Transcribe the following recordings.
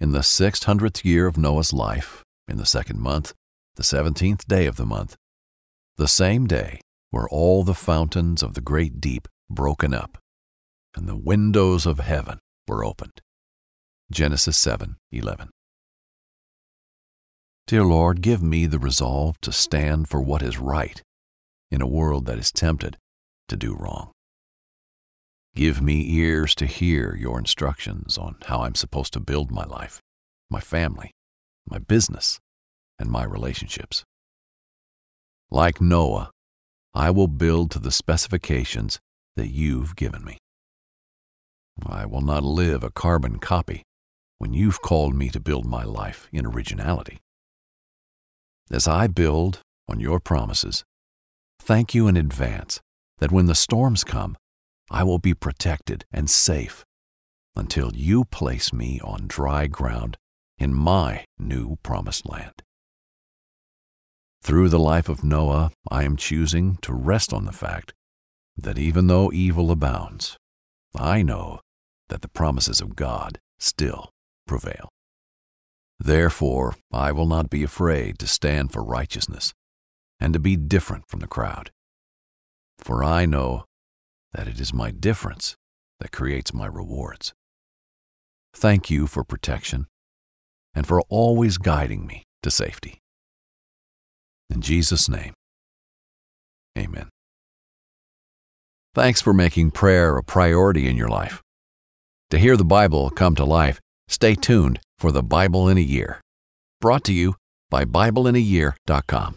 In the six hundredth year of Noah's life, in the second month, the seventeenth day of the month, the same day were all the fountains of the great deep broken up, and the windows of heaven were opened. Genesis 7 11. Dear Lord, give me the resolve to stand for what is right in a world that is tempted to do wrong. Give me ears to hear your instructions on how I'm supposed to build my life, my family, my business, and my relationships. Like Noah, I will build to the specifications that you've given me. I will not live a carbon copy when you've called me to build my life in originality. As I build on your promises, thank you in advance that when the storms come, I will be protected and safe until you place me on dry ground in my new promised land. Through the life of Noah, I am choosing to rest on the fact that even though evil abounds, I know that the promises of God still prevail. Therefore, I will not be afraid to stand for righteousness and to be different from the crowd. For I know that it is my difference that creates my rewards. Thank you for protection and for always guiding me to safety. In Jesus' name, amen. Thanks for making prayer a priority in your life. To hear the Bible come to life, stay tuned for the Bible in a Year. Brought to you by BibleInAYear.com.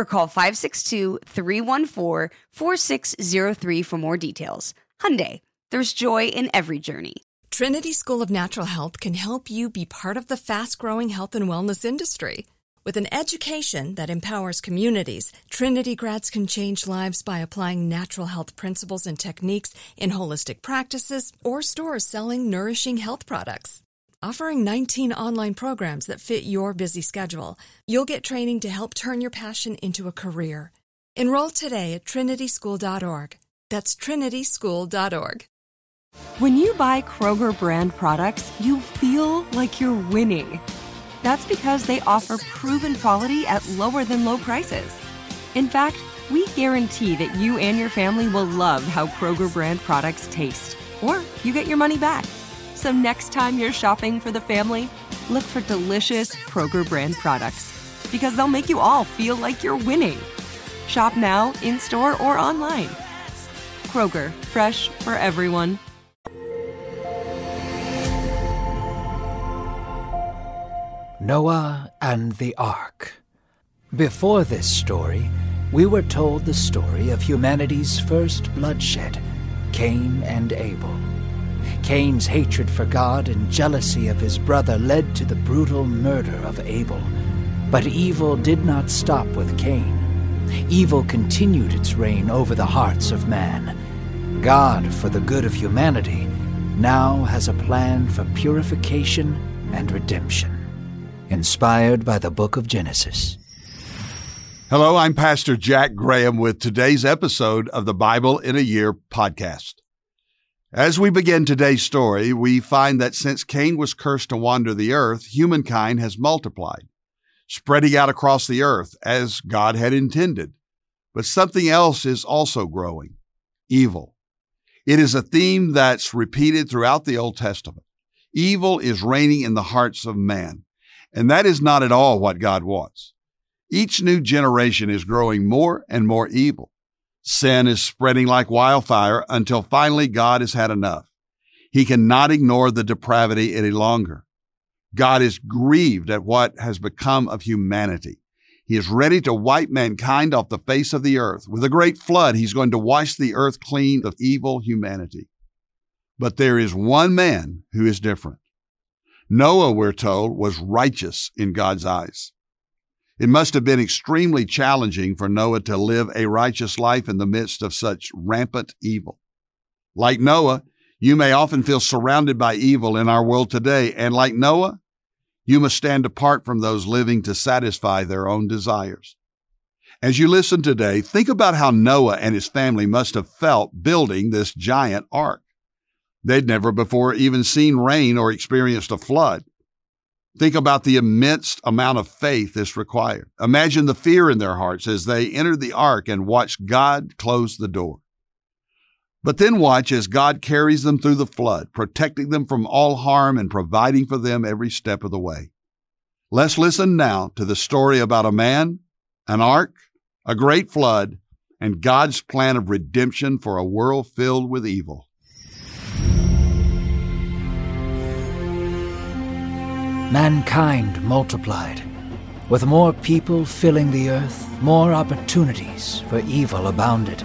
or call 562-314-4603 for more details. Hyundai, there's joy in every journey. Trinity School of Natural Health can help you be part of the fast-growing health and wellness industry. With an education that empowers communities, Trinity grads can change lives by applying natural health principles and techniques in holistic practices or stores selling nourishing health products offering 19 online programs that fit your busy schedule. You'll get training to help turn your passion into a career. Enroll today at trinityschool.org. That's trinityschool.org. When you buy Kroger brand products, you feel like you're winning. That's because they offer proven quality at lower than low prices. In fact, we guarantee that you and your family will love how Kroger brand products taste, or you get your money back. So next time you're shopping for the family, look for delicious Kroger brand products because they'll make you all feel like you're winning. Shop now, in store, or online. Kroger, fresh for everyone. Noah and the Ark. Before this story, we were told the story of humanity's first bloodshed Cain and Abel. Cain's hatred for God and jealousy of his brother led to the brutal murder of Abel. But evil did not stop with Cain. Evil continued its reign over the hearts of man. God, for the good of humanity, now has a plan for purification and redemption. Inspired by the book of Genesis. Hello, I'm Pastor Jack Graham with today's episode of the Bible in a Year podcast. As we begin today's story, we find that since Cain was cursed to wander the earth, humankind has multiplied, spreading out across the earth as God had intended. But something else is also growing evil. It is a theme that's repeated throughout the Old Testament. Evil is reigning in the hearts of man, and that is not at all what God wants. Each new generation is growing more and more evil. Sin is spreading like wildfire until finally God has had enough. He cannot ignore the depravity any longer. God is grieved at what has become of humanity. He is ready to wipe mankind off the face of the earth. With a great flood, he's going to wash the earth clean of evil humanity. But there is one man who is different. Noah, we're told, was righteous in God's eyes. It must have been extremely challenging for Noah to live a righteous life in the midst of such rampant evil. Like Noah, you may often feel surrounded by evil in our world today, and like Noah, you must stand apart from those living to satisfy their own desires. As you listen today, think about how Noah and his family must have felt building this giant ark. They'd never before even seen rain or experienced a flood. Think about the immense amount of faith this required. Imagine the fear in their hearts as they entered the ark and watched God close the door. But then watch as God carries them through the flood, protecting them from all harm and providing for them every step of the way. Let's listen now to the story about a man, an ark, a great flood, and God's plan of redemption for a world filled with evil. Mankind multiplied. With more people filling the earth, more opportunities for evil abounded.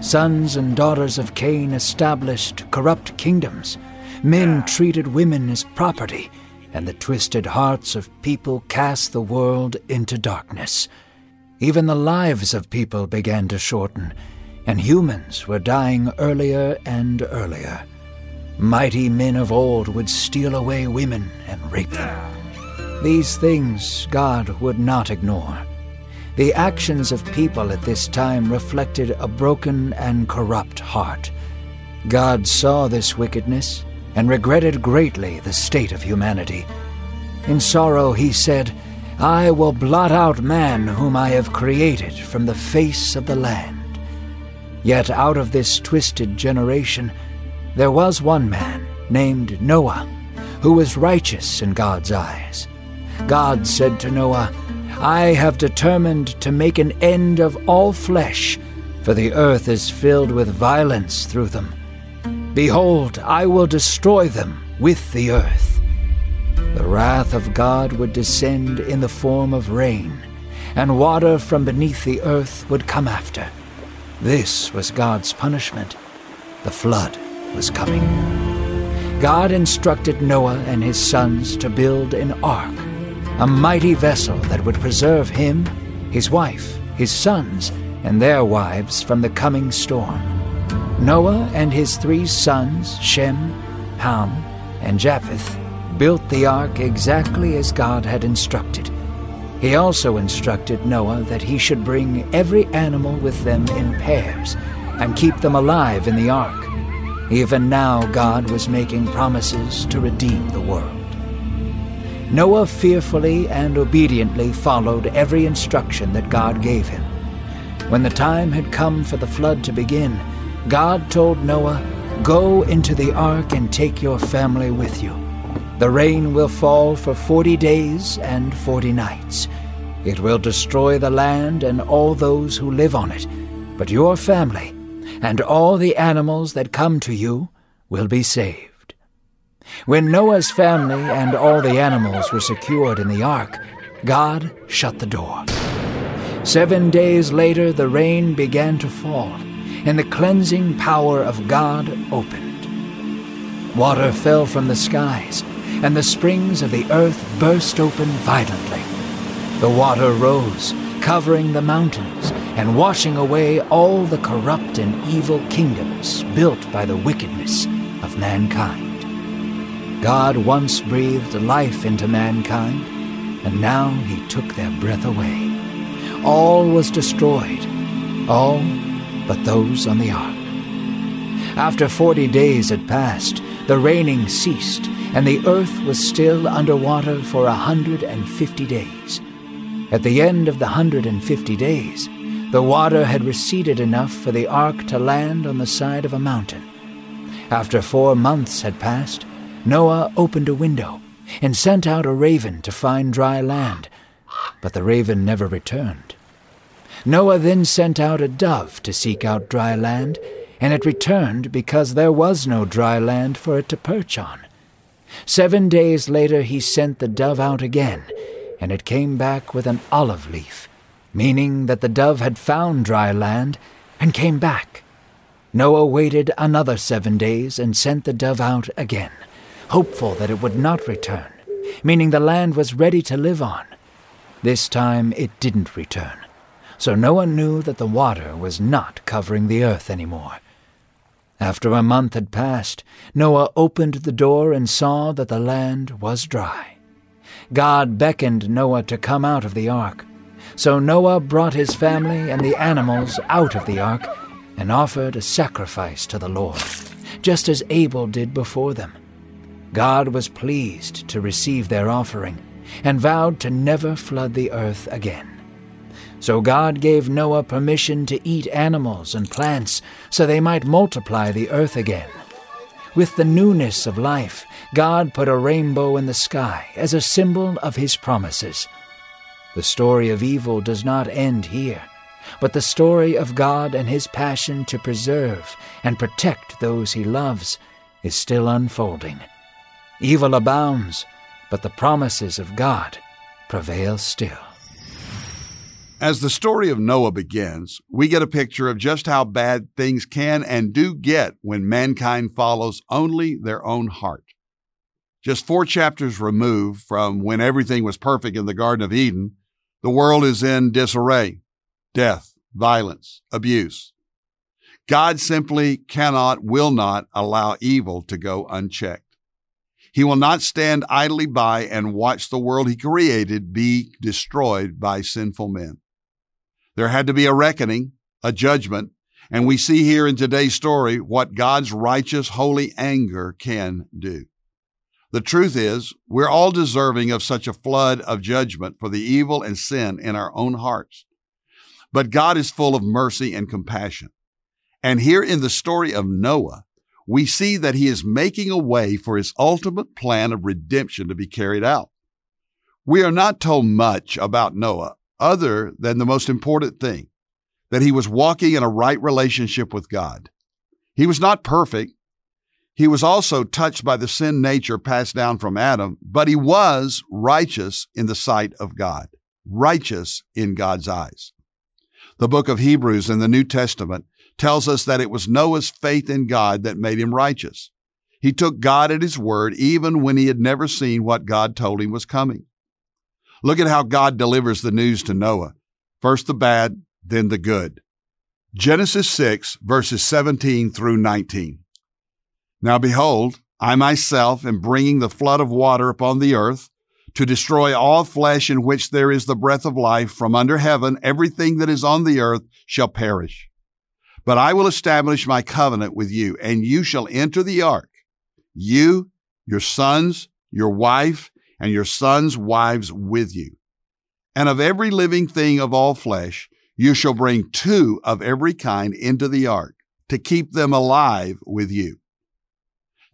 Sons and daughters of Cain established corrupt kingdoms. Men treated women as property, and the twisted hearts of people cast the world into darkness. Even the lives of people began to shorten, and humans were dying earlier and earlier. Mighty men of old would steal away women and rape them. These things God would not ignore. The actions of people at this time reflected a broken and corrupt heart. God saw this wickedness and regretted greatly the state of humanity. In sorrow he said, I will blot out man whom I have created from the face of the land. Yet out of this twisted generation there was one man named Noah, who was righteous in God's eyes. God said to Noah, I have determined to make an end of all flesh, for the earth is filled with violence through them. Behold, I will destroy them with the earth. The wrath of God would descend in the form of rain, and water from beneath the earth would come after. This was God's punishment. The flood was coming. God instructed Noah and his sons to build an ark a mighty vessel that would preserve him, his wife, his sons, and their wives from the coming storm. Noah and his three sons, Shem, Ham, and Japheth, built the ark exactly as God had instructed. He also instructed Noah that he should bring every animal with them in pairs and keep them alive in the ark. Even now, God was making promises to redeem the world. Noah fearfully and obediently followed every instruction that God gave him. When the time had come for the flood to begin, God told Noah, Go into the ark and take your family with you. The rain will fall for forty days and forty nights. It will destroy the land and all those who live on it, but your family and all the animals that come to you will be saved. When Noah's family and all the animals were secured in the ark, God shut the door. Seven days later, the rain began to fall, and the cleansing power of God opened. Water fell from the skies, and the springs of the earth burst open violently. The water rose, covering the mountains, and washing away all the corrupt and evil kingdoms built by the wickedness of mankind. God once breathed life into mankind, and now he took their breath away. All was destroyed, all but those on the ark. After forty days had passed, the raining ceased, and the earth was still under water for a hundred and fifty days. At the end of the hundred and fifty days, the water had receded enough for the ark to land on the side of a mountain. After four months had passed, Noah opened a window and sent out a raven to find dry land, but the raven never returned. Noah then sent out a dove to seek out dry land, and it returned because there was no dry land for it to perch on. Seven days later he sent the dove out again, and it came back with an olive leaf, meaning that the dove had found dry land and came back. Noah waited another seven days and sent the dove out again, hopeful that it would not return, meaning the land was ready to live on. This time it didn't return, so Noah knew that the water was not covering the earth anymore. After a month had passed, Noah opened the door and saw that the land was dry. God beckoned Noah to come out of the ark. So Noah brought his family and the animals out of the ark and offered a sacrifice to the Lord, just as Abel did before them. God was pleased to receive their offering and vowed to never flood the earth again. So God gave Noah permission to eat animals and plants so they might multiply the earth again. With the newness of life, God put a rainbow in the sky as a symbol of his promises. The story of evil does not end here, but the story of God and his passion to preserve and protect those he loves is still unfolding. Evil abounds, but the promises of God prevail still. As the story of Noah begins, we get a picture of just how bad things can and do get when mankind follows only their own heart. Just four chapters removed from when everything was perfect in the Garden of Eden, the world is in disarray, death, violence, abuse. God simply cannot, will not allow evil to go unchecked. He will not stand idly by and watch the world he created be destroyed by sinful men. There had to be a reckoning, a judgment, and we see here in today's story what God's righteous, holy anger can do. The truth is, we're all deserving of such a flood of judgment for the evil and sin in our own hearts. But God is full of mercy and compassion. And here in the story of Noah, we see that he is making a way for his ultimate plan of redemption to be carried out. We are not told much about Noah other than the most important thing that he was walking in a right relationship with God. He was not perfect. He was also touched by the sin nature passed down from Adam, but he was righteous in the sight of God, righteous in God's eyes. The book of Hebrews in the New Testament tells us that it was Noah's faith in God that made him righteous. He took God at his word even when he had never seen what God told him was coming. Look at how God delivers the news to Noah. First the bad, then the good. Genesis 6, verses 17 through 19. Now behold, I myself am bringing the flood of water upon the earth to destroy all flesh in which there is the breath of life from under heaven. Everything that is on the earth shall perish. But I will establish my covenant with you, and you shall enter the ark, you, your sons, your wife, and your sons' wives with you. And of every living thing of all flesh, you shall bring two of every kind into the ark to keep them alive with you.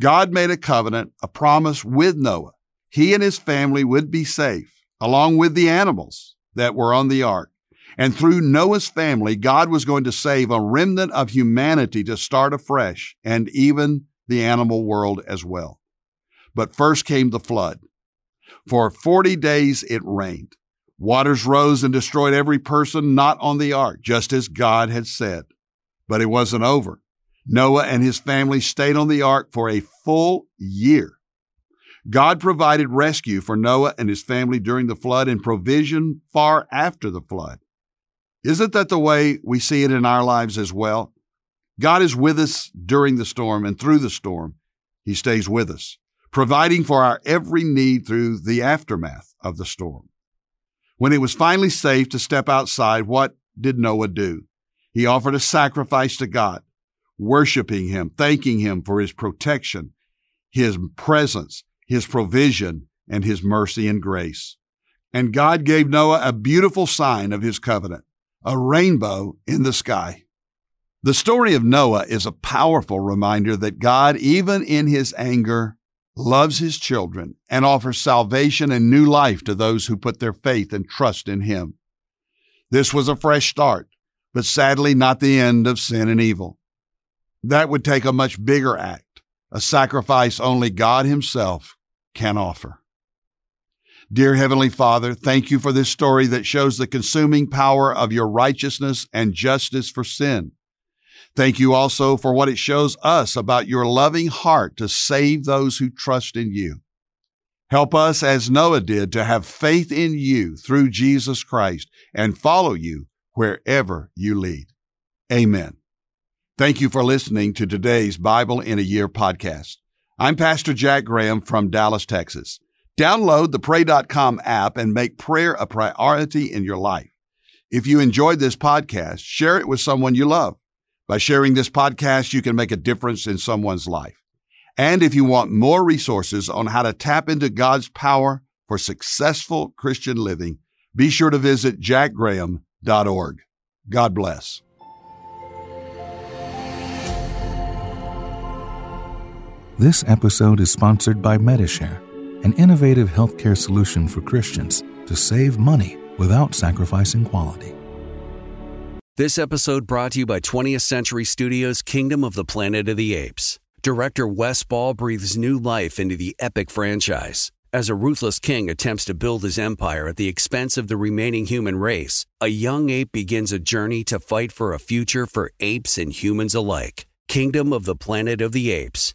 God made a covenant, a promise with Noah. He and his family would be safe, along with the animals that were on the ark. And through Noah's family, God was going to save a remnant of humanity to start afresh, and even the animal world as well. But first came the flood. For 40 days it rained. Waters rose and destroyed every person not on the ark, just as God had said. But it wasn't over. Noah and his family stayed on the ark for a full year. God provided rescue for Noah and his family during the flood and provision far after the flood. Isn't that the way we see it in our lives as well? God is with us during the storm and through the storm. He stays with us providing for our every need through the aftermath of the storm. When it was finally safe to step outside, what did Noah do? He offered a sacrifice to God, worshiping Him, thanking Him for His protection, His presence, His provision, and His mercy and grace. And God gave Noah a beautiful sign of His covenant, a rainbow in the sky. The story of Noah is a powerful reminder that God, even in His anger, loves his children, and offers salvation and new life to those who put their faith and trust in him. This was a fresh start, but sadly not the end of sin and evil. That would take a much bigger act, a sacrifice only God himself can offer. Dear Heavenly Father, thank you for this story that shows the consuming power of your righteousness and justice for sin. Thank you also for what it shows us about your loving heart to save those who trust in you. Help us, as Noah did, to have faith in you through Jesus Christ and follow you wherever you lead. Amen. Thank you for listening to today's Bible in a Year podcast. I'm Pastor Jack Graham from Dallas, Texas. Download the Pray.com app and make prayer a priority in your life. If you enjoyed this podcast, share it with someone you love. By sharing this podcast, you can make a difference in someone's life. And if you want more resources on how to tap into God's power for successful Christian living, be sure to visit jackgraham.org. God bless. This episode is sponsored by Medi-Share, an innovative healthcare solution for Christians to save money without sacrificing quality. This episode brought to you by 20th Century Studios' Kingdom of the Planet of the Apes. Director Wes Ball breathes new life into the epic franchise. As a ruthless king attempts to build his empire at the expense of the remaining human race, a young ape begins a journey to fight for a future for apes and humans alike. Kingdom of the Planet of the Apes.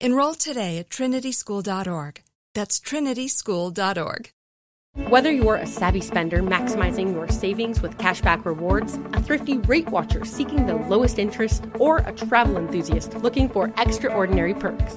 Enroll today at trinityschool.org. That's trinityschool.org. Whether you're a savvy spender maximizing your savings with cashback rewards, a thrifty rate watcher seeking the lowest interest, or a travel enthusiast looking for extraordinary perks,